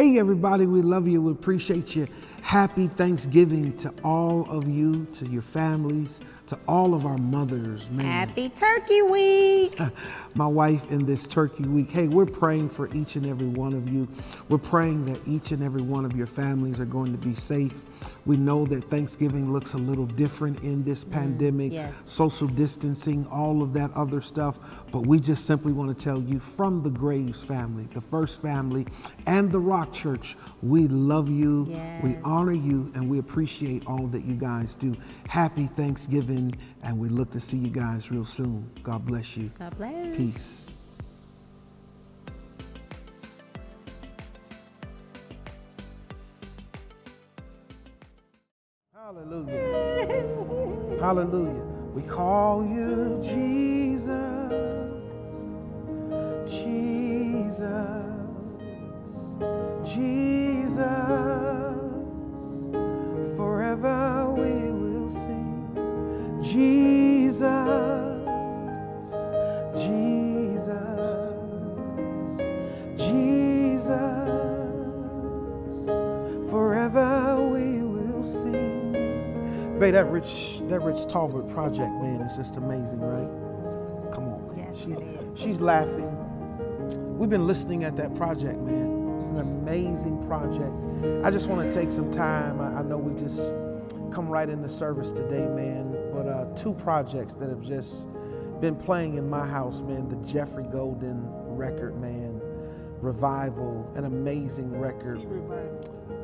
Hey, everybody, we love you. We appreciate you. Happy Thanksgiving to all of you, to your families, to all of our mothers, man. Happy Turkey Week. My wife in this Turkey Week. Hey, we're praying for each and every one of you. We're praying that each and every one of your families are going to be safe. We know that Thanksgiving looks a little different in this mm, pandemic, yes. social distancing, all of that other stuff. But we just simply want to tell you from the Graves family, the First family, and the Rock Church, we love you, we honor you, and we appreciate all that you guys do. Happy Thanksgiving, and we look to see you guys real soon. God bless you. God bless. Peace. Hallelujah. Hallelujah. We call you Jesus. Jesus. Jesus. Forever we will sing. Jesus. Jesus. Babe, that Rich, that Rich Tolbert project, man, is just amazing, right? Come on, man. Yes, She-. She's laughing. We've been listening at that project, man. An amazing project. I just want to take some time. I, I know we just come right into service today, man. But uh, two projects that have just been playing in my house, man. The Jeffrey Golden record, man. Revival, an amazing record.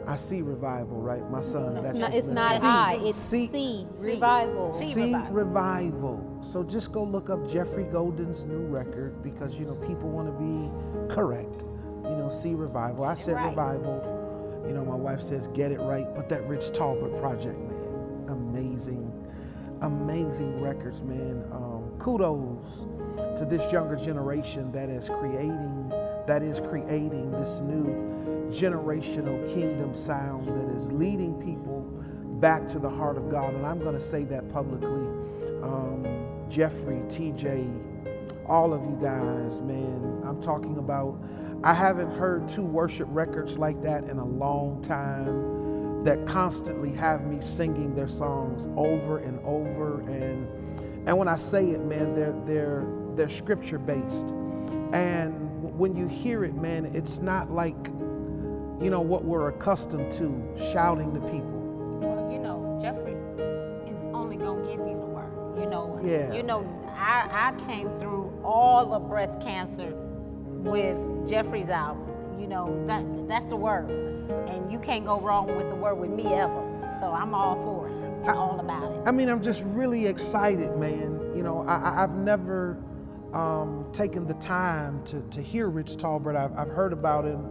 I see revival, right? My son. That's not, it's not ministry. I, it's See- C, revival. See revival. So just go look up Jeffrey Golden's new record because you know people want to be correct. You know, see revival. I said right. revival. You know, my wife says get it right. But that Rich Tolbert project, man, amazing, amazing records, man. Um, kudos to this younger generation that is creating, that is creating this new generational kingdom sound that is leading people back to the heart of God. And I'm going to say that publicly. Um, Jeffrey, TJ, all of you guys, man, I'm talking about, I haven't heard two worship records like that in a long time that constantly have me singing their songs over and over. And, and when I say it, man, they're, they're, they're scripture based. And when you hear it, man, it's not like, you know, what we're accustomed to, shouting to people. Well, you know, Jeffrey is only gonna give you the word. You know. Yeah. You know, I I came through all of breast cancer with Jeffrey's album. You know, that that's the word, and you can't go wrong with the word with me ever. So I'm all for it and all about it. I mean, I'm just really excited, man. You know, I, I- I've never um, taken the time to, to hear Rich Tolbert. I've, I've heard about him.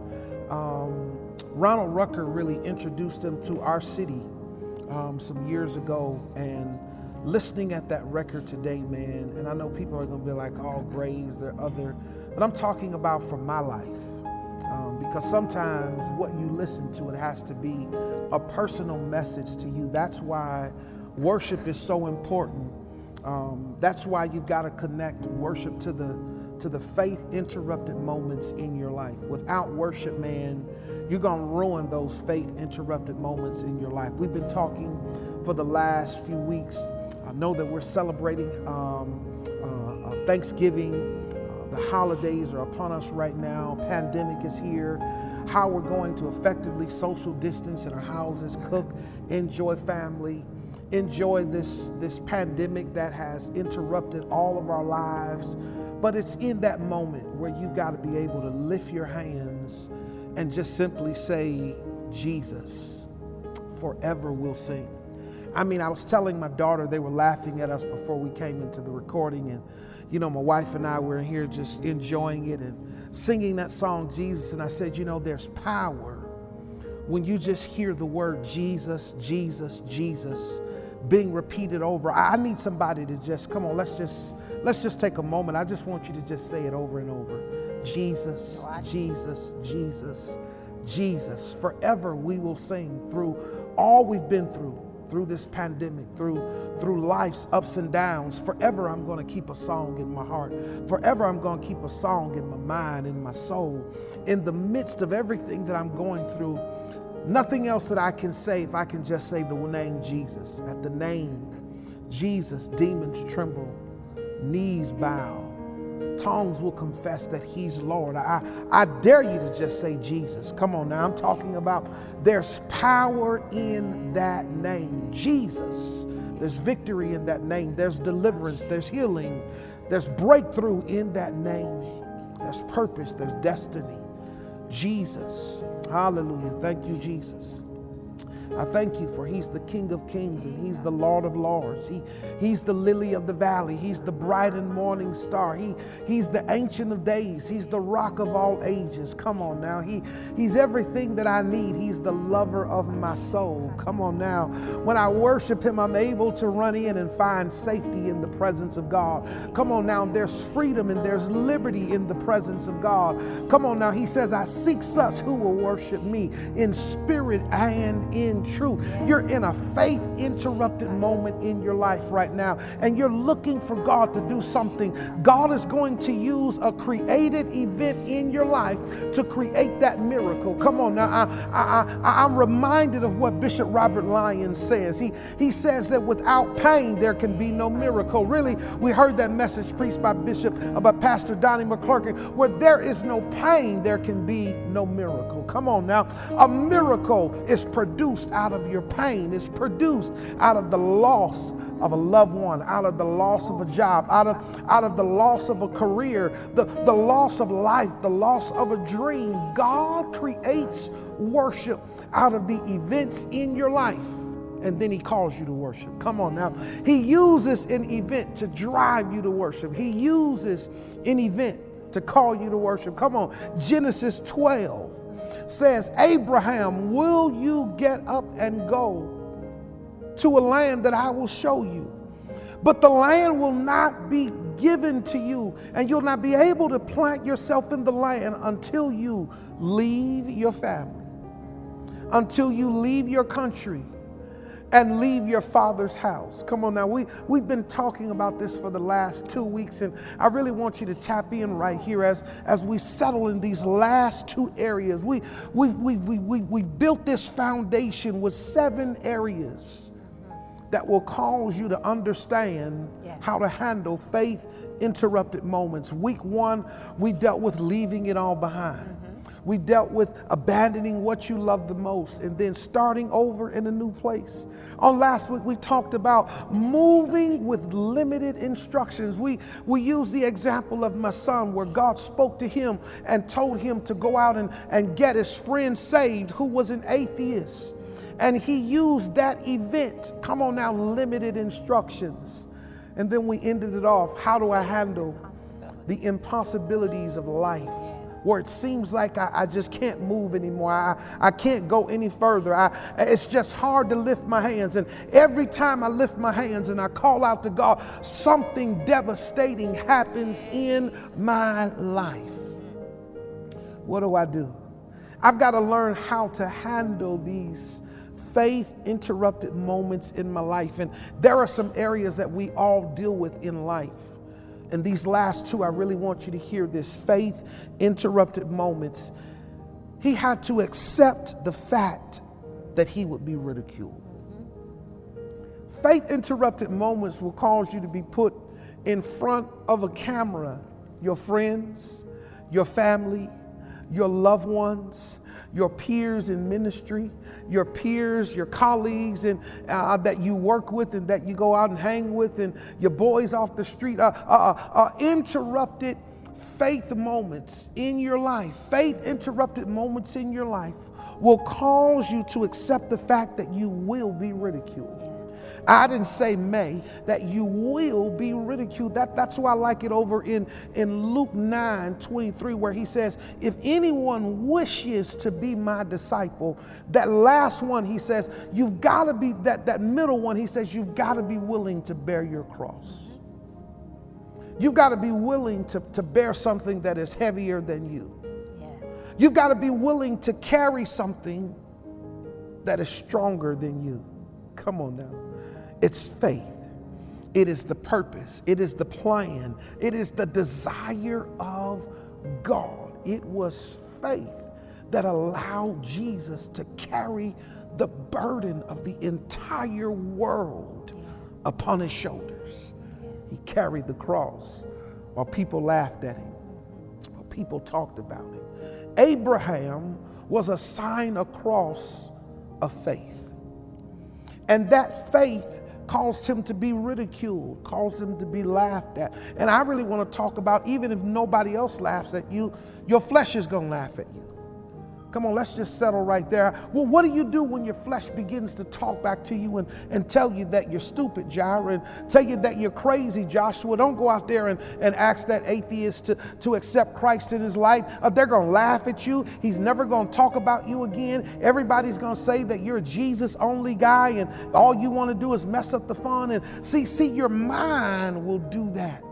Um, Ronald Rucker really introduced him to our city um, some years ago, and listening at that record today, man. And I know people are going to be like, "All Graves, they're other," but I'm talking about from my life. Um, because sometimes what you listen to it has to be a personal message to you. That's why worship is so important. Um, that's why you've got to connect worship to the to the faith interrupted moments in your life. Without worship man you're going to ruin those faith interrupted moments in your life. We've been talking for the last few weeks. I know that we're celebrating um, uh, uh, thanksgiving. Uh, the holidays are upon us right now. Pandemic is here. How we're going to effectively social distance in our houses, cook, enjoy family, enjoy this, this pandemic that has interrupted all of our lives. But it's in that moment where you've got to be able to lift your hands and just simply say, Jesus, forever we'll sing. I mean, I was telling my daughter, they were laughing at us before we came into the recording. And, you know, my wife and I were here just enjoying it and singing that song, Jesus. And I said, you know, there's power when you just hear the word Jesus, Jesus, Jesus being repeated over. I need somebody to just, come on, let's just, let's just take a moment. I just want you to just say it over and over. Jesus, Jesus, Jesus, Jesus. Forever we will sing through all we've been through through this pandemic, through through life's ups and downs. Forever I'm going to keep a song in my heart. Forever I'm going to keep a song in my mind, in my soul. In the midst of everything that I'm going through, nothing else that I can say if I can just say the name Jesus. At the name Jesus, demons tremble, knees bow tongues will confess that He's Lord. I, I dare you to just say Jesus. Come on now, I'm talking about there's power in that name, Jesus. There's victory in that name, there's deliverance, there's healing, there's breakthrough in that name, there's purpose, there's destiny. Jesus. Hallelujah. Thank you, Jesus. I thank you for He's the King of Kings and He's the Lord of Lords. He, he's the lily of the valley. He's the bright and morning star. He, he's the ancient of days. He's the rock of all ages. Come on now. He, he's everything that I need. He's the lover of my soul. Come on now. When I worship Him, I'm able to run in and find safety in the presence of God. Come on now. There's freedom and there's liberty in the presence of God. Come on now. He says, I seek such who will worship me in spirit and in truth. You're in a faith interrupted moment in your life right now, and you're looking for God to do something. God is going to use a created event in your life to create that miracle. Come on now. I, I, I, I'm reminded of what Bishop Robert Lyons says. He, he says that without pain, there can be no miracle. Really, we heard that message preached by Bishop, uh, about Pastor Donnie McClurkin, where there is no pain, there can be no miracle. Come on now. A miracle is produced out of your pain, it's produced out of the loss of a loved one, out of the loss of a job, out of, out of the loss of a career, the, the loss of life, the loss of a dream. God creates worship out of the events in your life and then he calls you to worship. Come on now. He uses an event to drive you to worship. He uses an event to call you to worship. Come on. Genesis 12 says, Abraham, will you get up and go to a land that I will show you? But the land will not be given to you, and you'll not be able to plant yourself in the land until you leave your family, until you leave your country and leave your father's house. Come on now, we, we've been talking about this for the last two weeks, and I really want you to tap in right here as, as we settle in these last two areas. We, we, we, we, we, we built this foundation with seven areas that will cause you to understand yes. how to handle faith interrupted moments. Week one, we dealt with leaving it all behind. Mm-hmm. We dealt with abandoning what you love the most and then starting over in a new place. On last week, we talked about moving with limited instructions. We, we used the example of my son where God spoke to him and told him to go out and, and get his friend saved who was an atheist. And he used that event, come on now, limited instructions. And then we ended it off. How do I handle the impossibilities of life? Where it seems like I, I just can't move anymore. I, I can't go any further. I, it's just hard to lift my hands. And every time I lift my hands and I call out to God, something devastating happens in my life. What do I do? I've got to learn how to handle these faith interrupted moments in my life. And there are some areas that we all deal with in life. And these last two, I really want you to hear this faith interrupted moments. He had to accept the fact that he would be ridiculed. Faith interrupted moments will cause you to be put in front of a camera, your friends, your family, your loved ones, your peers in ministry, your peers, your colleagues, and uh, that you work with and that you go out and hang with, and your boys off the street. Uh, uh, uh, uh interrupted faith moments in your life, faith interrupted moments in your life will cause you to accept the fact that you will be ridiculed. I didn't say may, that you will be ridiculed. That, that's why I like it over in, in Luke 9 23, where he says, If anyone wishes to be my disciple, that last one, he says, you've got to be, that, that middle one, he says, you've got to be willing to bear your cross. You've got to be willing to, to bear something that is heavier than you. Yes. You've got to be willing to carry something that is stronger than you. Come on now. It's faith. It is the purpose. It is the plan. It is the desire of God. It was faith that allowed Jesus to carry the burden of the entire world upon his shoulders. He carried the cross while people laughed at him, while people talked about him. Abraham was a sign across of faith. And that faith caused him to be ridiculed, caused him to be laughed at. And I really want to talk about even if nobody else laughs at you, your flesh is going to laugh at you. Come on, let's just settle right there. Well, what do you do when your flesh begins to talk back to you and, and tell you that you're stupid, Jaira, and tell you that you're crazy, Joshua? Don't go out there and, and ask that atheist to, to accept Christ in his life. Uh, they're going to laugh at you. He's never going to talk about you again. Everybody's going to say that you're a Jesus only guy and all you want to do is mess up the fun. And see, see, your mind will do that.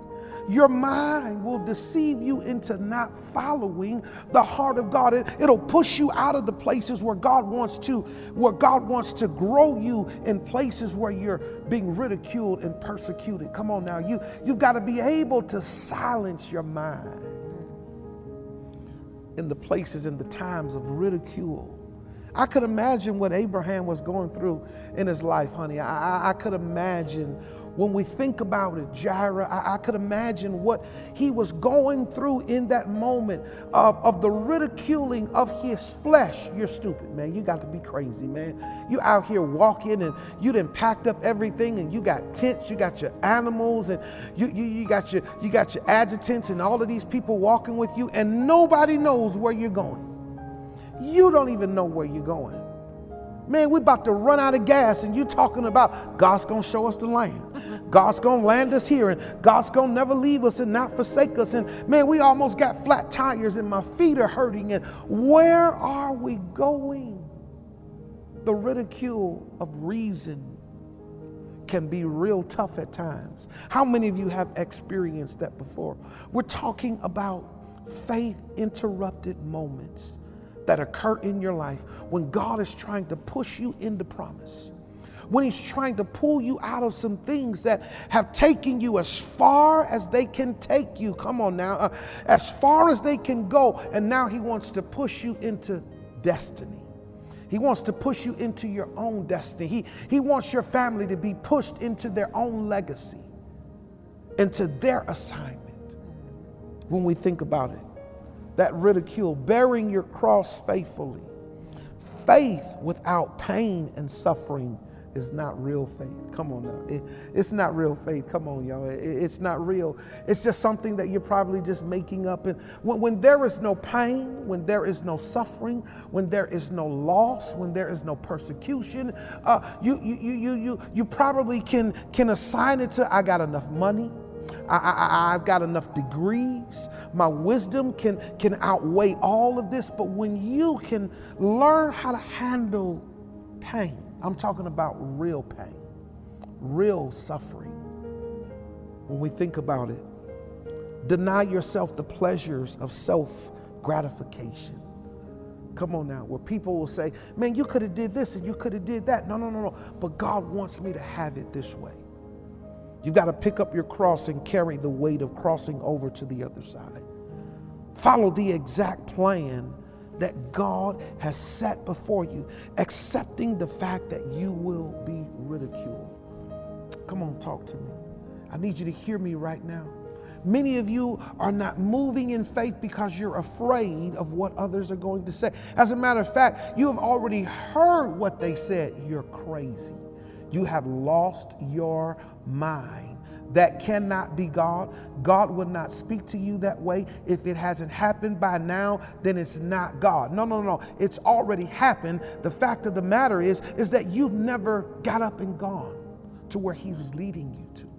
Your mind will deceive you into not following the heart of God. It, it'll push you out of the places where God wants to, where God wants to grow you in places where you're being ridiculed and persecuted. Come on now. You, you've got to be able to silence your mind in the places and the times of ridicule. I could imagine what Abraham was going through in his life, honey. I, I, could imagine when we think about it, Jaira, I, I, could imagine what he was going through in that moment of, of the ridiculing of his flesh. You're stupid, man. You got to be crazy, man. You out here walking and you done packed up everything and you got tents, you got your animals and you, you, you got your you got your adjutants and all of these people walking with you and nobody knows where you're going. You don't even know where you're going. Man, we're about to run out of gas, and you talking about God's gonna show us the land. God's gonna land us here, and God's gonna never leave us and not forsake us. And man, we almost got flat tires, and my feet are hurting. And where are we going? The ridicule of reason can be real tough at times. How many of you have experienced that before? We're talking about faith interrupted moments that occur in your life when God is trying to push you into promise. When he's trying to pull you out of some things that have taken you as far as they can take you. Come on now, uh, as far as they can go. And now he wants to push you into destiny. He wants to push you into your own destiny. He, he wants your family to be pushed into their own legacy, into their assignment. When we think about it, that ridicule, bearing your cross faithfully. Faith without pain and suffering is not real faith. Come on now. It, it's not real faith. Come on, y'all. It, it's not real. It's just something that you're probably just making up. And when, when there is no pain, when there is no suffering, when there is no loss, when there is no persecution, uh, you, you, you, you, you, you probably can, can assign it to I got enough money. I, have got enough degrees. My wisdom can, can outweigh all of this. But when you can learn how to handle pain, I'm talking about real pain, real suffering. When we think about it, deny yourself the pleasures of self gratification. Come on now, where people will say, man, you could have did this and you could have did that. No, no, no, no. But God wants me to have it this way. You've got to pick up your cross and carry the weight of crossing over to the other side. Follow the exact plan that God has set before you, accepting the fact that you will be ridiculed. Come on, talk to me. I need you to hear me right now. Many of you are not moving in faith because you're afraid of what others are going to say. As a matter of fact, you have already heard what they said. You're crazy. You have lost your mind. That cannot be God. God would not speak to you that way. If it hasn't happened by now, then it's not God. No, no, no. It's already happened. The fact of the matter is, is that you've never got up and gone to where He was leading you to.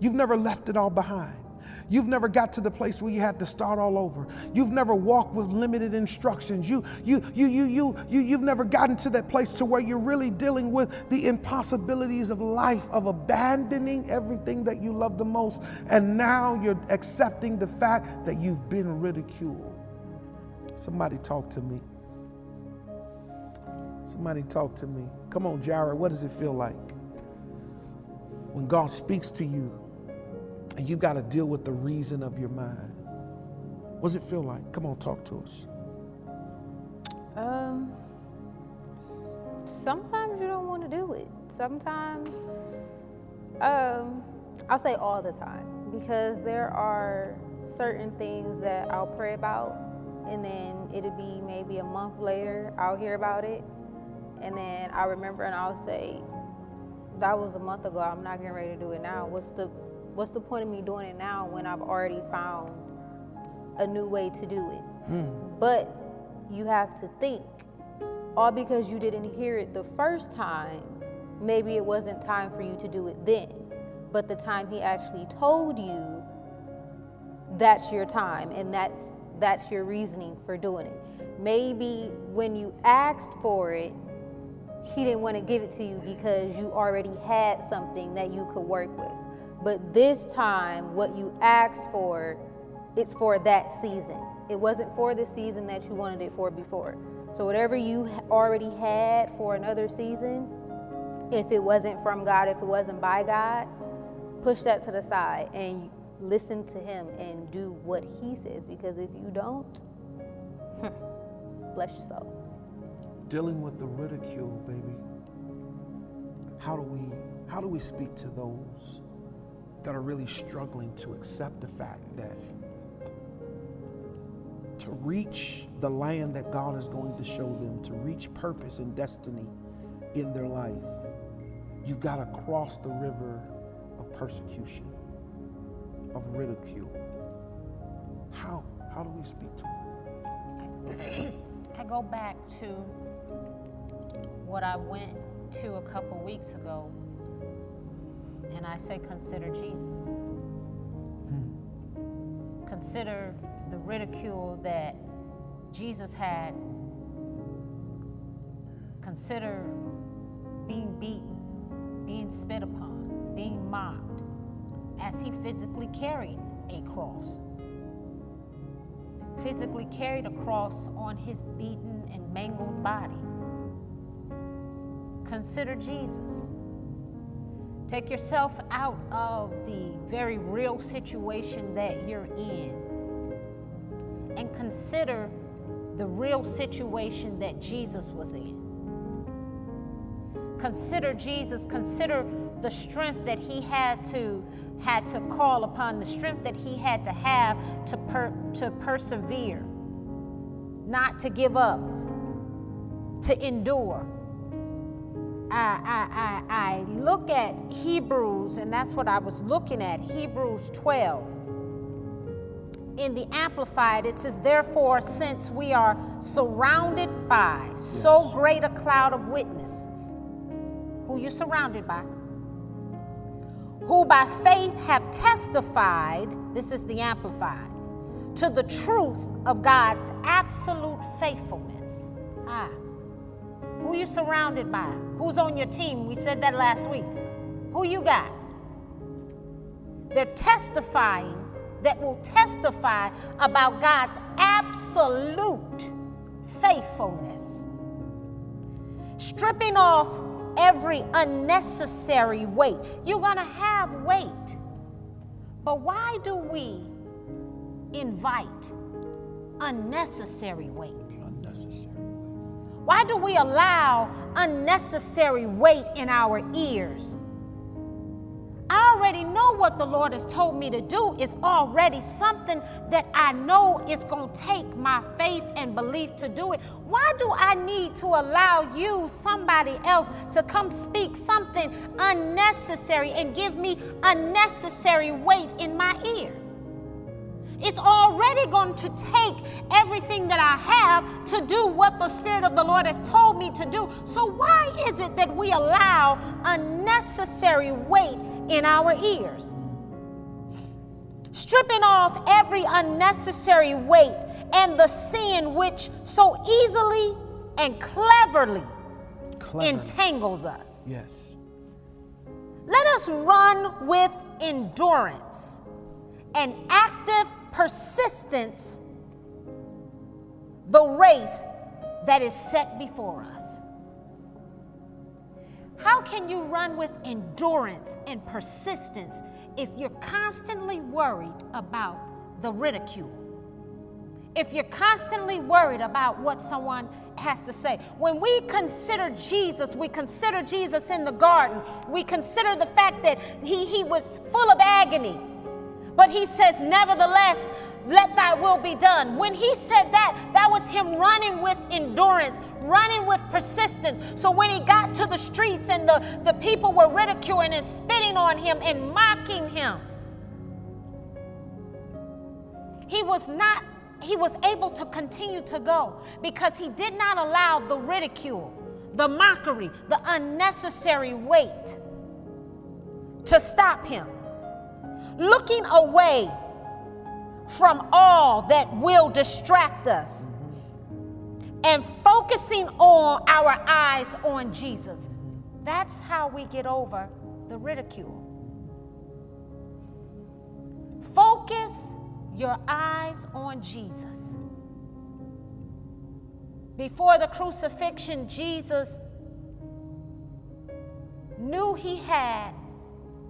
You've never left it all behind. You've never got to the place where you had to start all over. You've never walked with limited instructions. You, you, you, you, you, you, you've never gotten to that place to where you're really dealing with the impossibilities of life, of abandoning everything that you love the most. And now you're accepting the fact that you've been ridiculed. Somebody talk to me. Somebody talk to me. Come on, Jared, what does it feel like? when God speaks to you and you've got to deal with the reason of your mind? What does it feel like? Come on, talk to us. Um, sometimes you don't want to do it. Sometimes, um, I'll say all the time because there are certain things that I'll pray about, and then it'll be maybe a month later I'll hear about it, and then I remember and I'll say, "That was a month ago. I'm not getting ready to do it now. What's the What's the point of me doing it now when I've already found a new way to do it?" Hmm. But you have to think all because you didn't hear it the first time, maybe it wasn't time for you to do it then. But the time he actually told you, that's your time and that's that's your reasoning for doing it. Maybe when you asked for it, he didn't want to give it to you because you already had something that you could work with. But this time, what you asked for, it's for that season. It wasn't for the season that you wanted it for before. So whatever you already had for another season, if it wasn't from God, if it wasn't by God, push that to the side and listen to Him and do what He says. Because if you don't, hmm, bless your soul. Dealing with the ridicule, baby. How do we how do we speak to those that are really struggling to accept the fact that to reach the land that God is going to show them, to reach purpose and destiny in their life, you've got to cross the river of persecution, of ridicule. How? How do we speak to them? I go back to what I went to a couple weeks ago, and I say, consider Jesus. Hmm. Consider the ridicule that Jesus had. Consider being beaten, being spit upon, being mocked, as he physically carried a cross physically carried a cross on his beaten and mangled body. Consider Jesus. Take yourself out of the very real situation that you're in and consider the real situation that Jesus was in. Consider Jesus, consider the strength that he had to had to call upon, the strength that he had to have to per, to persevere, not to give up, to endure. I, I, I, I look at Hebrews, and that's what I was looking at Hebrews 12. In the Amplified, it says, Therefore, since we are surrounded by so great a cloud of witnesses, who you surrounded by? Who by faith have testified, this is the Amplified, to the truth of God's absolute faithfulness. Ah. Who you surrounded by? Who's on your team? We said that last week. Who you got? They're testifying that will testify about God's absolute faithfulness. Stripping off every unnecessary weight. You're going to have weight. But why do we invite unnecessary weight? Unnecessary. Why do we allow unnecessary weight in our ears? I already know what the Lord has told me to do is already something that I know is going to take my faith and belief to do it. Why do I need to allow you, somebody else, to come speak something unnecessary and give me unnecessary weight in my ear? It's already going to take everything that I have to do what the Spirit of the Lord has told me to do. So, why is it that we allow unnecessary weight in our ears? Stripping off every unnecessary weight and the sin which so easily and cleverly Clever. entangles us. yes. Let us run with endurance and active persistence the race that is set before us. How can you run with endurance and persistence if you're constantly worried about the ridicule? If you're constantly worried about what someone has to say. When we consider Jesus, we consider Jesus in the garden. We consider the fact that he, he was full of agony. But he says, Nevertheless, let thy will be done. When he said that, that was him running with endurance, running with persistence. So when he got to the streets and the, the people were ridiculing and spitting on him and mocking him, he was not, he was able to continue to go because he did not allow the ridicule, the mockery, the unnecessary weight to stop him. Looking away from all that will distract us and focusing on our eyes on Jesus. That's how we get over the ridicule. Focus your eyes on Jesus. Before the crucifixion, Jesus knew he had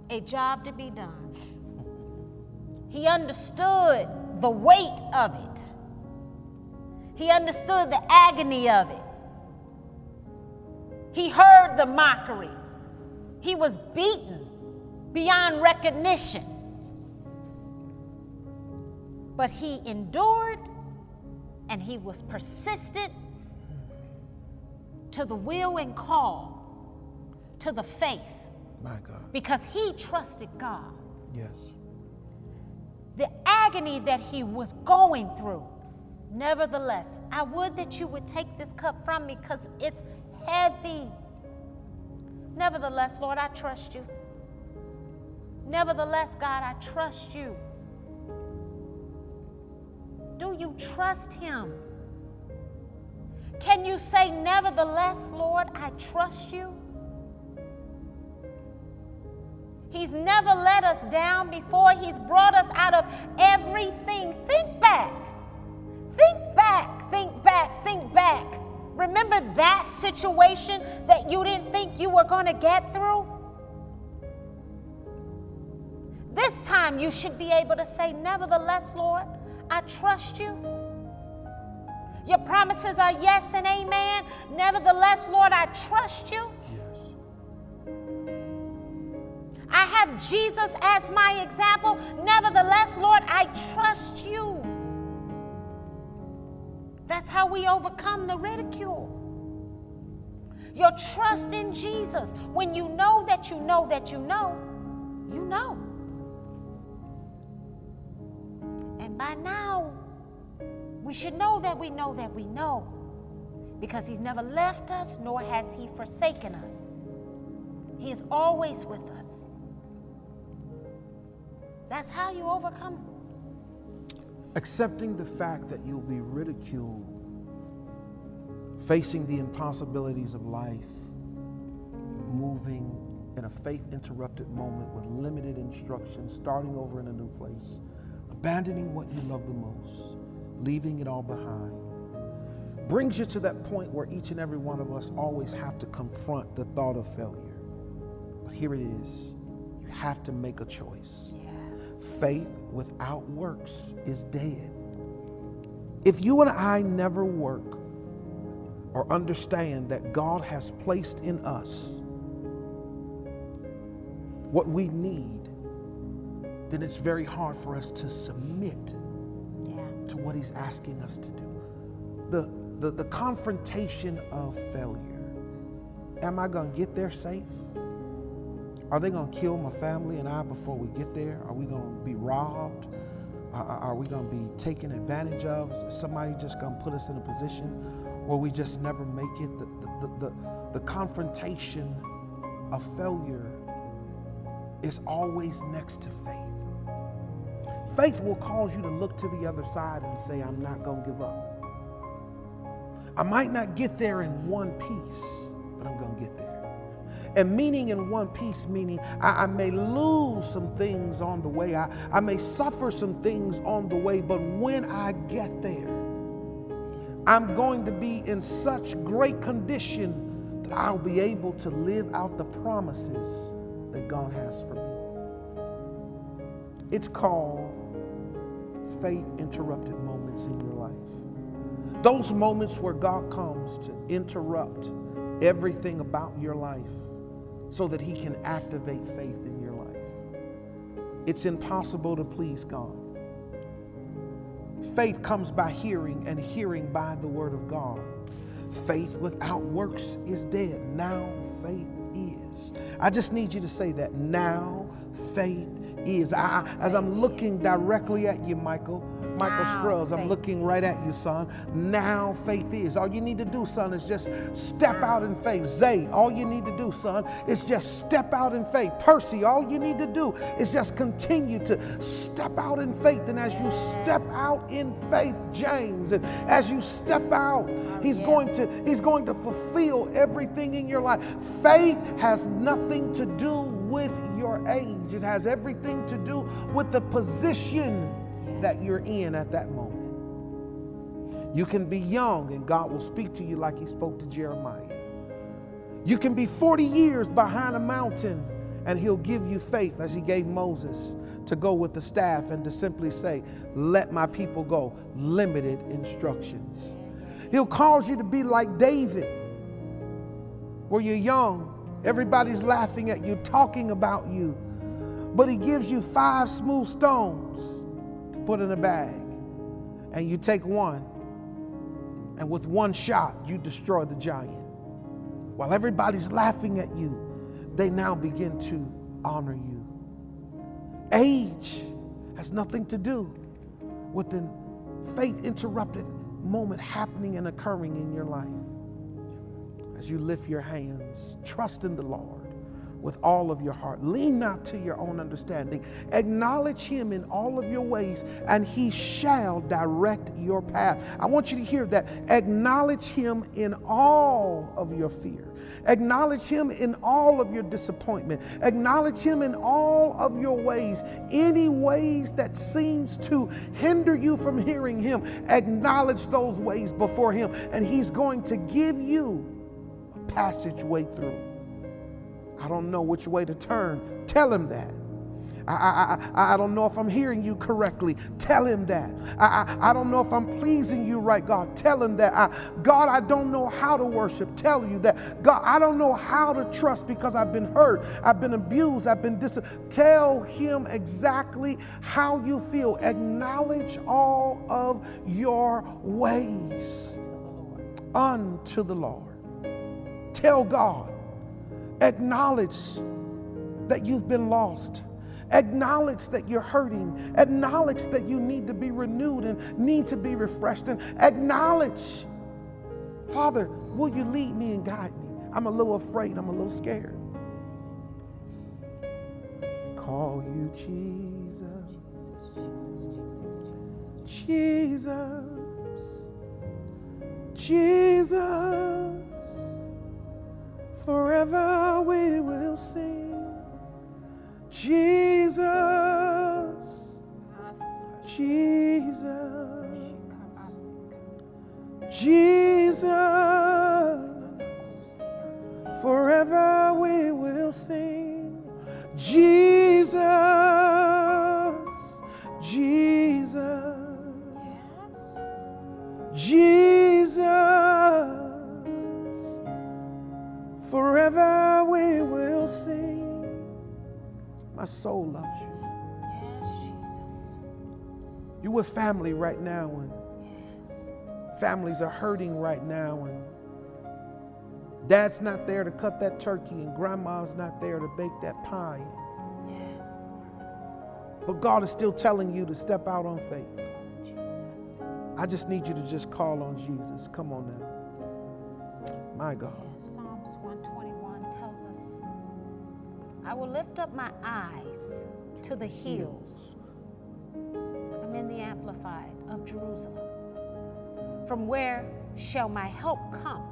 a job to be done. He understood the weight of it. He understood the agony of it. He heard the mockery. He was beaten beyond recognition. But he endured and he was persistent to the will and call, to the faith. My God. Because he trusted God. Yes the agony that he was going through. Nevertheless, I would that you would take this cup from me because it's heavy. Nevertheless, Lord, I trust you. Nevertheless, God, I trust you. Do you trust him? Can you say, Nevertheless, Lord, I trust you? He's never let us down before. He's brought us out of everything. Think back. Think back. Think back. Think back. Remember that situation that you didn't think you were going to get through? This time you should be able to say, Nevertheless, Lord, I trust you. Your promises are yes and amen. Nevertheless, Lord, I trust you. I have Jesus as my example. Nevertheless, Lord, I trust you. That's how we overcome the ridicule. Your trust in Jesus. When you know that you know that you know, you know. And by now, we should know that we know that we know because He's never left us, nor has He forsaken us. He is always with us. That's how you overcome. Accepting the fact that you'll be ridiculed, facing the impossibilities of life, moving in a faith interrupted moment with limited instruction, starting over in a new place, abandoning what you love the most, leaving it all behind, brings you to that point where each and every one of us always have to confront the thought of failure. But here it is you have to make a choice. Faith without works is dead. If you and I never work or understand that God has placed in us what we need, then it's very hard for us to submit yeah. to what He's asking us to do. The, the, the confrontation of failure. Am I going to get there safe? Are they going to kill my family and I before we get there? Are we going to be robbed? Uh, uh, are we going to be taken advantage of? Is somebody just going to put us in a position where we just never make it? The, the, the, the, confrontation of failure is always next to faith. Faith will cause you to look to the other side and say, I'm not going to give up. I might not get there in one piece, but I'm going to get there. And meaning in one piece, meaning I, I, may lose some things on the way, I, I may suffer some things on the way, but when I get there, I'm going to be in such great condition that I'll be able to live out the promises that God has for me. It's called faith interrupted moments in your life. Those moments where God comes to interrupt everything about your life so that He can activate faith in your life. It's impossible to please God. Faith comes by hearing, and hearing by the Word of God. Faith without works is dead. Now faith is. I just need you to say that. Now faith is. I, as I'm looking directly at you, Michael, Michael Scruggs, I'm looking right at you, son. Now faith is. All you need to do, son, is just step out in faith. Zay, all you need to do, son, is just step out in faith. Percy, all you need to do is just continue to step out in faith. And as you step out in faith, James, and as you step out, he's going to he's going to fulfill everything in your life. Faith has nothing to do with your age. It has everything to do with the position that you're in at that moment. You can be young and God will speak to you like he spoke to Jeremiah. You can be 40 years behind a mountain and he'll give you faith as he gave Moses to go with the staff and to simply say, Let my people go. Limited instructions. He'll cause you to be like David, where you're young, everybody's laughing at you, talking about you, but he gives you five smooth stones to put in a bag, and you take one, and with one shot, you destroy the giant. While everybody's laughing at you, they now begin to honor you. Age has nothing to do with the faith interrupted moment happening and occurring in your life. As you lift your hands, trust in the Lord with all of your heart. Lean not to your own understanding. Acknowledge Him in all of your ways, and He shall direct your path. I want you to hear that. Acknowledge Him in all of your fear. Acknowledge Him in all of your disappointment. Acknowledge Him in all of your ways. Any ways that seems to hinder you from hearing Him, acknowledge those ways before Him, and He's going to give you a passageway through. I don't know which way to turn. Tell him that. I, I, I, don't know if I'm hearing you correctly. Tell him that. I, I, I don't know if I'm pleasing you right, God. Tell him that. I, God, I don't know how to worship. Tell you that. God, I don't know how to trust because I've been hurt. I've been abused. I've been dis. Tell him exactly how you feel. Acknowledge all of your ways unto the Lord. Tell God acknowledge that you've been lost. Acknowledge that you're hurting. Acknowledge that you need to be renewed and need to be refreshed. And acknowledge, Father, will you lead me and guide me? I'm a little afraid. I'm a little scared. Call you Jesus. Jesus. Jesus. Jesus. Forever we will sing. Jesus, Jesus, Jesus. Forever we will sing. Jesus, Jesus, Jesus. With family right now, and families are hurting right now, and dad's not there to cut that turkey, and grandma's not there to bake that pie. Yes, But God is still telling you to step out on faith. Jesus. I just need you to just call on Jesus. Come on now. My God. Psalms 121 tells us, I will lift up my eyes to the hills. From where shall my help come?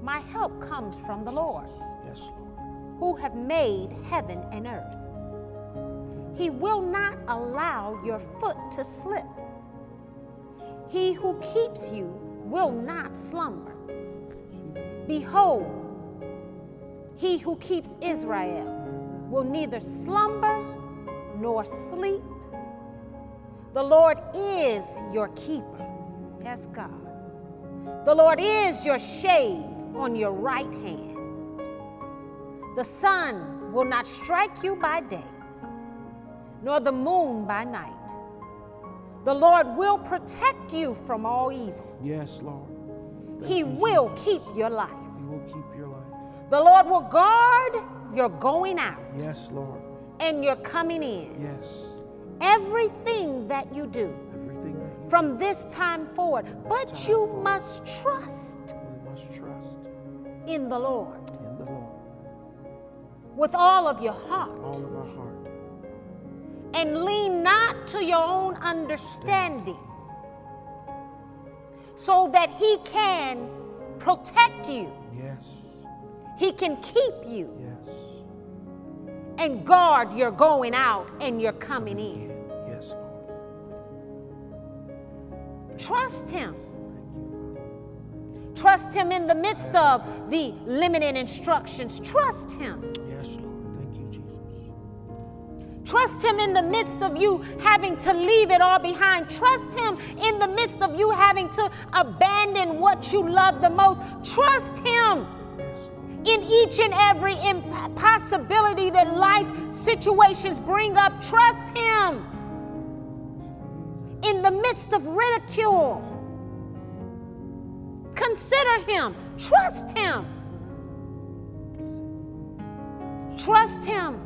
My help comes from the Lord, Yes, Lord. who have made heaven and earth. He will not allow your foot to slip. He who keeps you will not slumber. Behold, he who keeps Israel will neither slumber nor sleep. The Lord is your keeper. Yes, God. The Lord is your shade on your right hand. The sun will not strike you by day, nor the moon by night. The Lord will protect you from all evil. Yes, Lord. Thank He will Jesus. keep your life. He will keep your life. The Lord will guard your going out Yes, Lord. and your coming in. Yes. Everything that you do Everything that you from this time forward. But time you forward. must trust we must trust in the Lord in the Lord. with all of your heart All of our heart. and lean not to your own understanding so that He can protect you, Yes. He can keep you Yes. and guard your going out and your coming in. Trust Him. Trust Him in the midst of the limited instructions. Trust Him. Yes, Lord. Thank you, Jesus. Trust Him in the midst of you having to leave it all behind. Trust Him in the midst of you having to abandon what you love the most. Trust Him in each and every impossibility that life situations bring up. Trust Him in the midst of ridicule. Consider Him. Trust Him. Trust Him.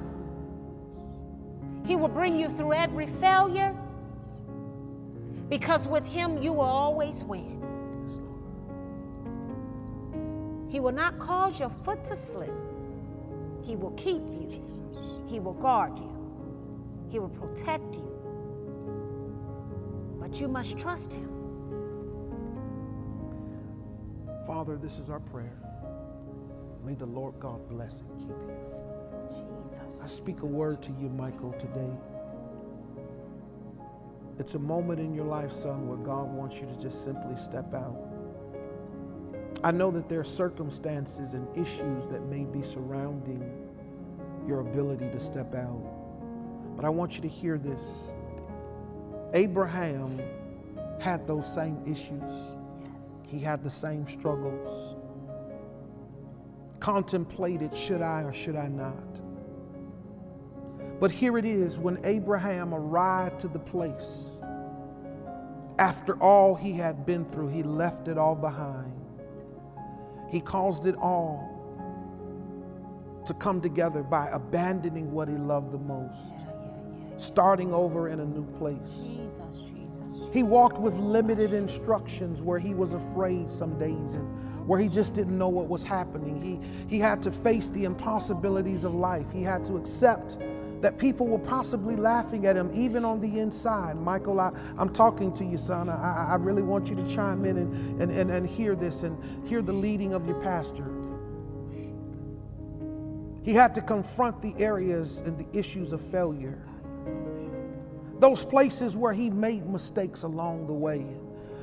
He will bring you through every failure because with Him you will always win. He will not cause your foot to slip. He will keep you. He will guard you. He will protect you. But you must trust Him. Father, this is our prayer. May the Lord God bless and keep you. Jesus. I speak a word to you, Michael, today. It's a moment in your life, son, where God wants you to just simply step out. I know that there are circumstances and issues that may be surrounding your ability to step out. But I want you to hear this. Abraham had those same issues. He had the same struggles. Contemplated, should I or should I not? But here it is when Abraham arrived to the place, after all he had been through, he left it all behind. He caused it all to come together by abandoning what he loved the most, starting over in a new place. Jesus, Jesus. He walked with limited instructions where he was afraid some days and where he just didn't know what was happening. He, he had to face the impossibilities of life. He had to accept that people were possibly laughing at him, even on the inside. Michael, I, I'm talking to you, son. I, I really want you to chime in and, and, and, and hear this and hear the leading of your pastor. He had to confront the areas and the issues of failure those places where he made mistakes along the way.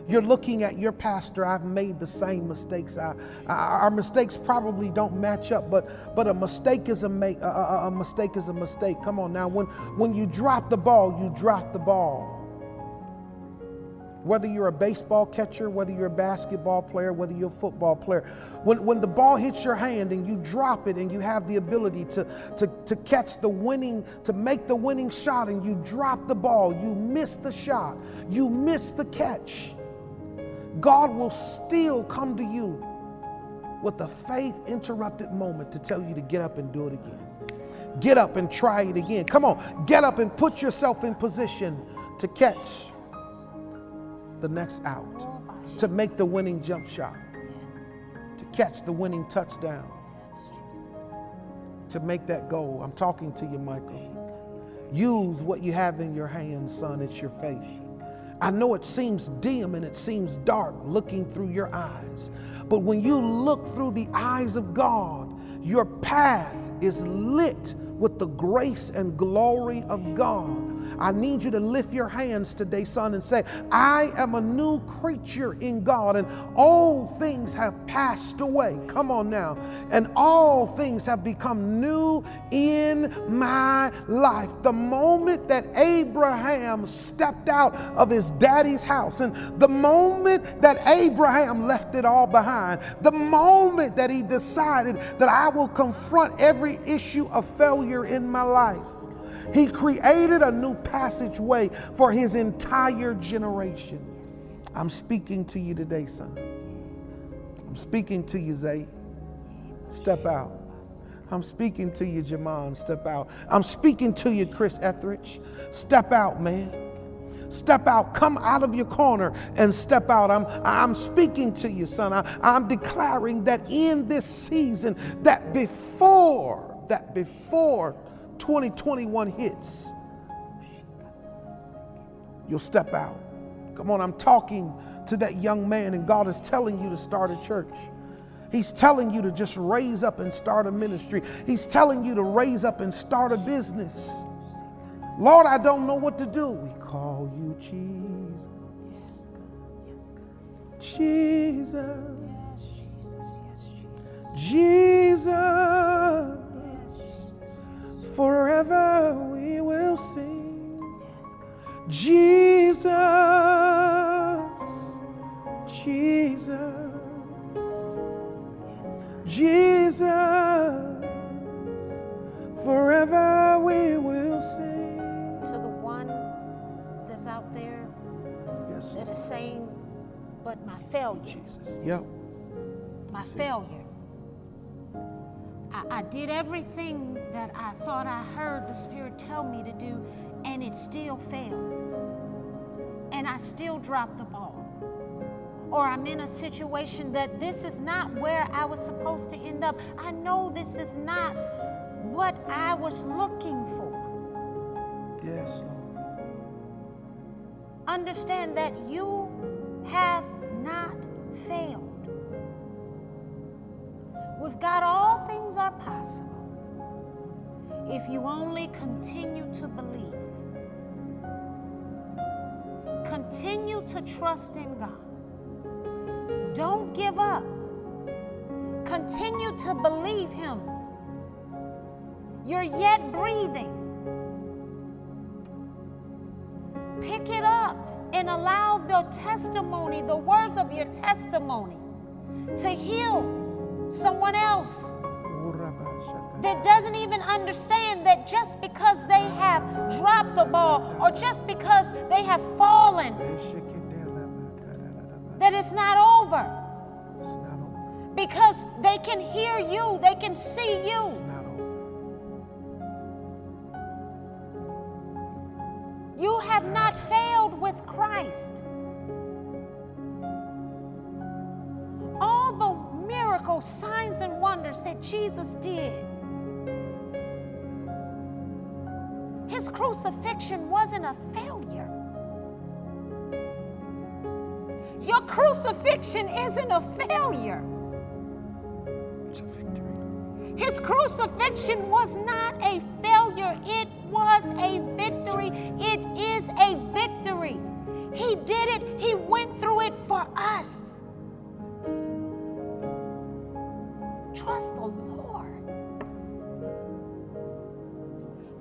You're looking at your pastor, I've made the same mistakes. I, I- our mistakes probably don't match up, but, but a mistake is a, ma- a, a- a mistake is a mistake. Come on now, when, when you drop the ball, you drop the ball. Whether you're a baseball catcher, whether you're a basketball player, whether you're a football player, when, when the ball hits your hand and you drop it and you have the ability to, to, to catch the winning, to make the winning shot and you drop the ball, you miss the shot, you miss the catch, God will still come to you with a faith interrupted moment to tell you to get up and do it again. Get up and try it again. Come on, get up and put yourself in position to catch the next out, to make the winning jump shot, to catch the winning touchdown, to make that goal. I'm talking to you, Michael. Use what you have in your hands, son. It's your faith. I know it seems dim and it seems dark looking through your eyes, but when you look through the eyes of God, your path is lit with the grace and glory of God. I need you to lift your hands today, son, and say, I am a new creature in God, and old things have passed away. Come on now. And all things have become new in my life. The moment that Abraham stepped out of his daddy's house, and the moment that Abraham left it all behind, the moment that he decided that I will confront every issue of failure in my life, he created a new passageway for his entire generation. I'm speaking to you today, son. I'm speaking to you, Zay. Step out. I'm speaking to you, Jamon. Step out. I'm speaking to you, Chris Etheridge. Step out, man. Step out. Come out of your corner and step out. I'm, I'm speaking to you, son. I, I'm declaring that in this season, that before, that before 2021 hits, you'll step out. Come on, I'm talking to that young man, and God is telling you to start a church. He's telling you to just raise up and start a ministry. He's telling you to raise up and start a business. Lord, I don't know what to do. We call you Jesus. Jesus. Jesus. Forever we will sing. Jesus. Jesus. Jesus. Forever we will sing. To the one that's out there Yes, that is saying, but my failure, Jesus. Yep. my failure. I, I did everything that I thought I heard the Spirit tell me to do, and it still failed. And I still dropped the ball. Or I'm in a situation that this is not where I was supposed to end up. I know this is not what I was looking for. Yes, Lord. Understand that you have not failed. With God, all things are possible if you only continue to believe. Continue to trust in God. Don't give up. Continue to believe Him. You're yet breathing. Pick it up and allow the testimony, the words of your testimony, to heal someone else oh, that doesn't even understand that just because they have dropped the ball or just because they have fallen, that it's not over. It's not over. Because they can hear you, they can see you. It's not over. You have not failed with Christ. Miracles, signs, and wonders that Jesus did. His crucifixion wasn't a failure. Your crucifixion isn't a failure. It's a victory. His crucifixion was not a failure, it was a victory. It is a victory. He did it, He went through it for us. Trust the Lord.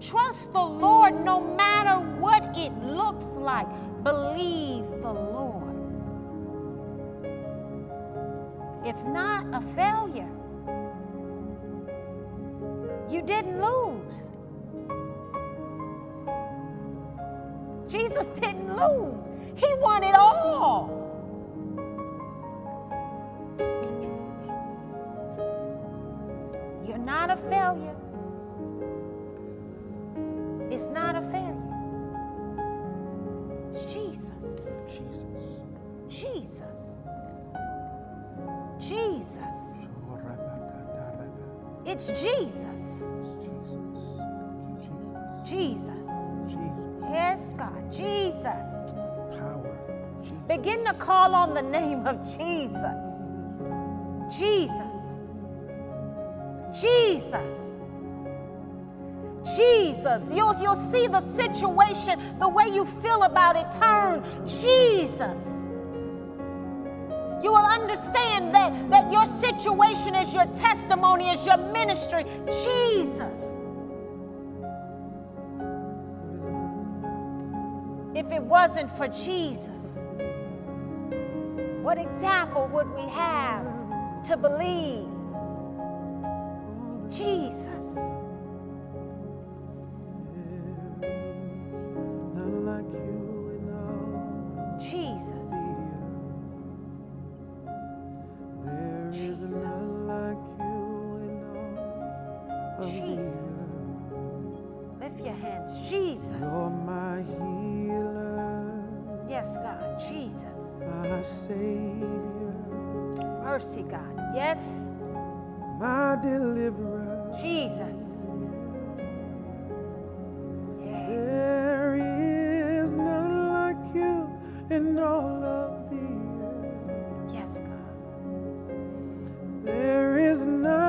Trust the Lord no matter what it looks like. Believe the Lord. It's not a failure. You didn't lose. Jesus didn't lose. He won it all. Failure. It's not a failure. It's Jesus. Jesus. Jesus. Jesus. Oh, it's Jesus. Jesus. Jesus. Jesus. Yes, God. Jesus. Power. Jesus. Begin to call on the name of Jesus. Jesus. Jesus. Jesus. You'll, you'll see the situation, the way you feel about it turn. Jesus. You will understand that, that your situation is your testimony, is your ministry. Jesus. If it wasn't for Jesus, what example would we have to believe? Jesus. Is none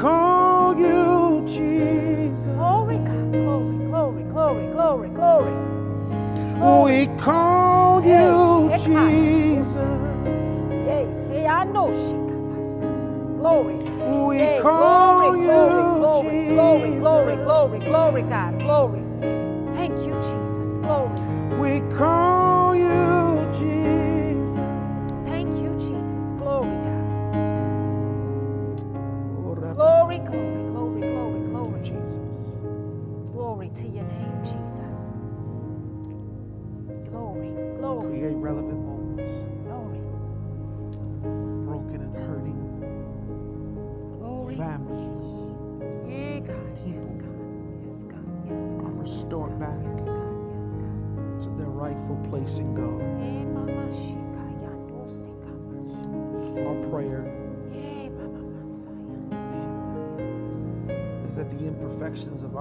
call you Jesus. Glory, God. Glory. Glory. Glory. Glory. Glory. Oh, we call you Yes, Jesus. Yes. Hey, I know she comes. Glory. Oh, we Hey, call glory, you glory, glory, glory, Jesus. glory, glory, God. Glory.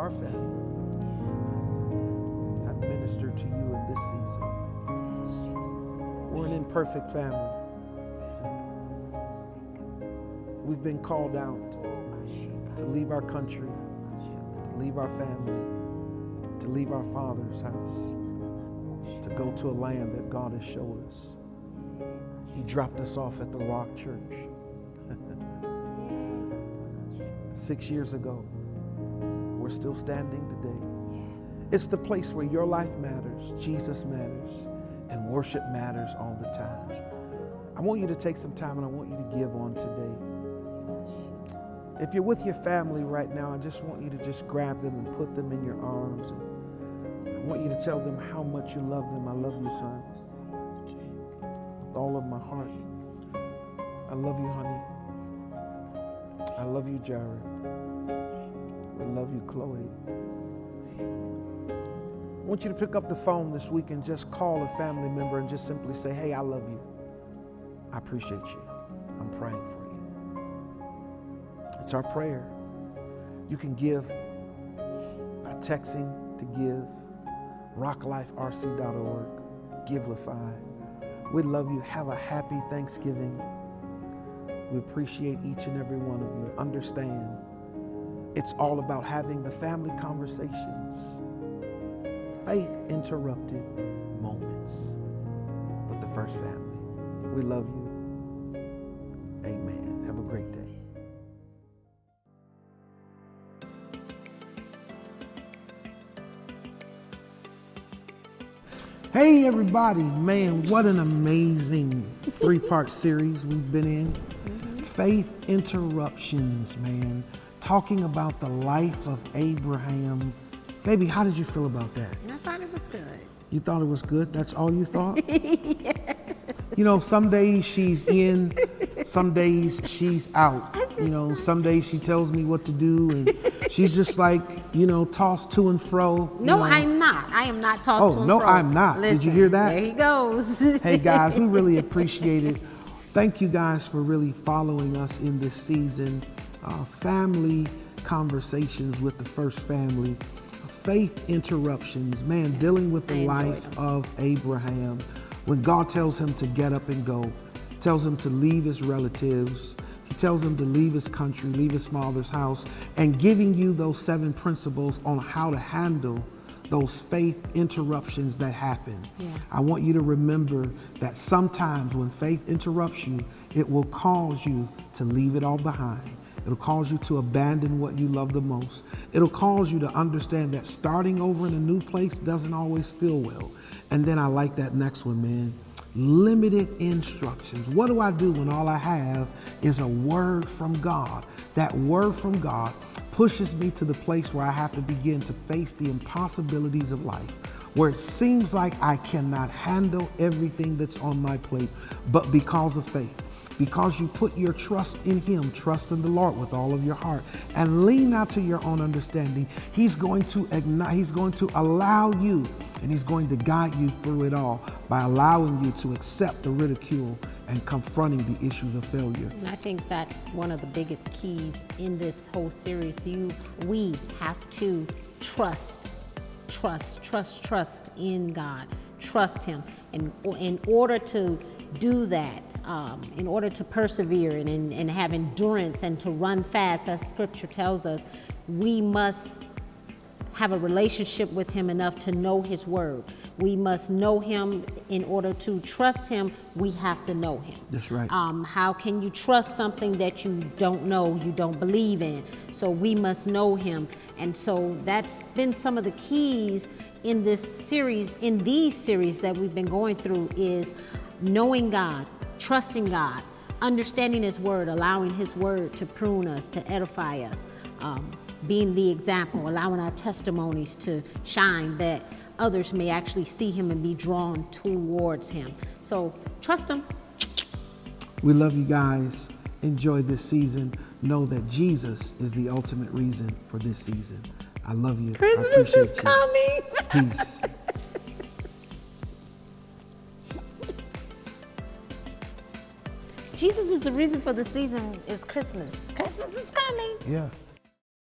Our family have ministered to you in this season. We're an imperfect family. We've been called out to leave our country, to leave our family, to leave our father's house, to go to a land that God has showed us. He dropped us off at the Rock Church six years ago. We're still standing today. It's the place where your life matters, Jesus matters, and worship matters all the time. I want you to take some time and I want you to give on today. If you're with your family right now, I just want you to just grab them and put them in your arms. And I want you to tell them how much you love them. I love you, son. With all of my heart. I love you, honey. I love you, Jared. I love you, Chloe. I want you to pick up the phone this week and just call a family member and just simply say, Hey, I love you. I appreciate you. I'm praying for you. It's our prayer. You can give by texting to give rockliferc.org, Givelify. We love you. Have a happy Thanksgiving. We appreciate each and every one of you. Understand, it's all about having the family conversations, faith interrupted moments with the first family. We love you. Amen. Have a great day. Hey, everybody. Man, what an amazing three part series we've been in. Mm-hmm. Faith interruptions, man. Talking about the life of Abraham. Baby, how did you feel about that? I thought it was good. You thought it was good? That's all you thought? You know, some days she's in, some days she's out. You know, some days she tells me what to do, and she's just like, you know, tossed to and fro. No, know. I'm not. I am not tossed Oh, to and fro. Oh, no, fro. I'm not. Did you hear that? There he goes. hey guys, we really appreciate it. Thank you guys for really following us in this season. Uh, family conversations with the first family, faith interruptions, man, dealing with the life them. of Abraham. When God tells him to get up and go, tells him to leave his relatives, he tells him to leave his country, leave his father's house, and giving you those seven principles on how to handle those faith interruptions that happen. Yeah. I want you to remember that sometimes when faith interrupts you, it will cause you to leave it all behind. It'll cause you to abandon what you love the most. It'll cause you to understand that starting over in a new place doesn't always feel well. And then I like that next one, man. Limited instructions. What do I do when all I have is a word from God? That word from God pushes me to the place where I have to begin to face the impossibilities of life, where it seems like I cannot handle everything that's on my plate, but because of faith, because you put your trust in Him, trust in the Lord with all of your heart, and lean not to your own understanding, He's going to ignite, He's going to allow you, and He's going to guide you through it all by allowing you to accept the ridicule and confronting the issues of failure. And I think that's one of the biggest keys in this whole series. You, we have to trust, trust, trust, trust in God. Trust Him. And in order to do that, um, in order to persevere and, and, and have endurance and to run fast, as Scripture tells us, we must have a relationship with him enough to know his word. We must know him in order to trust him. We have to know him. That's right. Um, how can you trust something that you don't know, you don't believe in? So we must know him. And so that's been some of the keys in this series, in these series that we've been going through is knowing God, trusting God, understanding his word, allowing his word to prune us, to edify us. Um, being the example, allowing our testimonies to shine that others may actually see him and be drawn towards him. So trust him. We love you guys. Enjoy this season. Know that Jesus is the ultimate reason for this season. I love you. I Christmas is you. coming. Peace. Jesus is the reason for the season is Christmas. Christmas is coming. Yeah.